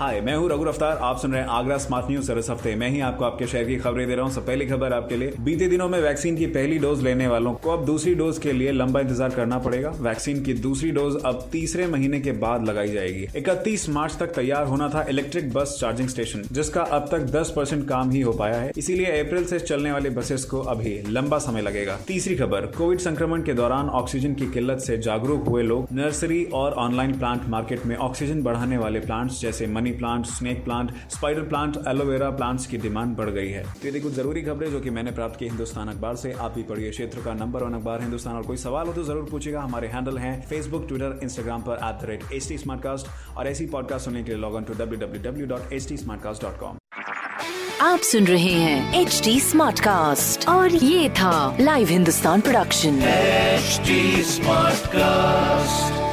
हाय मैं हूँ रघु अफ्तार आप सुन रहे हैं आगरा स्मार्ट न्यूज़ सर हफ़्ते मैं ही आपको आपके शहर की खबरें दे रहा हूँ। सब पहली खबर आपके लिए। बीते दिनों में वैक्सीन की पहली डोज लेने वालों को अब दूसरी डोज के लिए लंबा इंतज़ार करना पड़ेगा। वैक्सीन की दूसरी डोज अब तीसरे महीने के बाद लगाई जाएगी। इकतीस मार्च तक तैयार होना था इलेक्ट्रिक बस चार्जिंग स्टेशन, जिसका अब तक दस परसेंट काम ही हो पाया है। इसीलिए अप्रैल से चलने वाली बसेस को अभी लंबा समय लगेगा। तीसरी खबर, कोविड संक्रमण के दौरान ऑक्सीजन की किल्लत से जागरूक हुए लोग नर्सरी और ऑनलाइन प्लांट मार्केट में ऑक्सीजन बढ़ाने वाले प्लांट्स जैसे money plant snake plant spider plant aloe vera plants की डिमांड बढ़ गई है। तो ये थी कुछ ज़रूरी खबरें जो कि मैंने प्राप्त की हिंदुस्तान अखबार से। आप ही पढ़िए क्षेत्र का नंबर वन अखबार हिंदुस्तान। और कोई सवाल हो तो ज़रूर पूछेगा हमारे हैंडल है फेसबुक ट्विटर इंस्टाग्राम पर at the rate H T और ऐसी पॉडकास्ट सुनने के लिए log on to W W W dot H T आप सुन रहे हैं एच डी स्मार्ट कास्ट और ये था live Hindustan production HD Smartcast.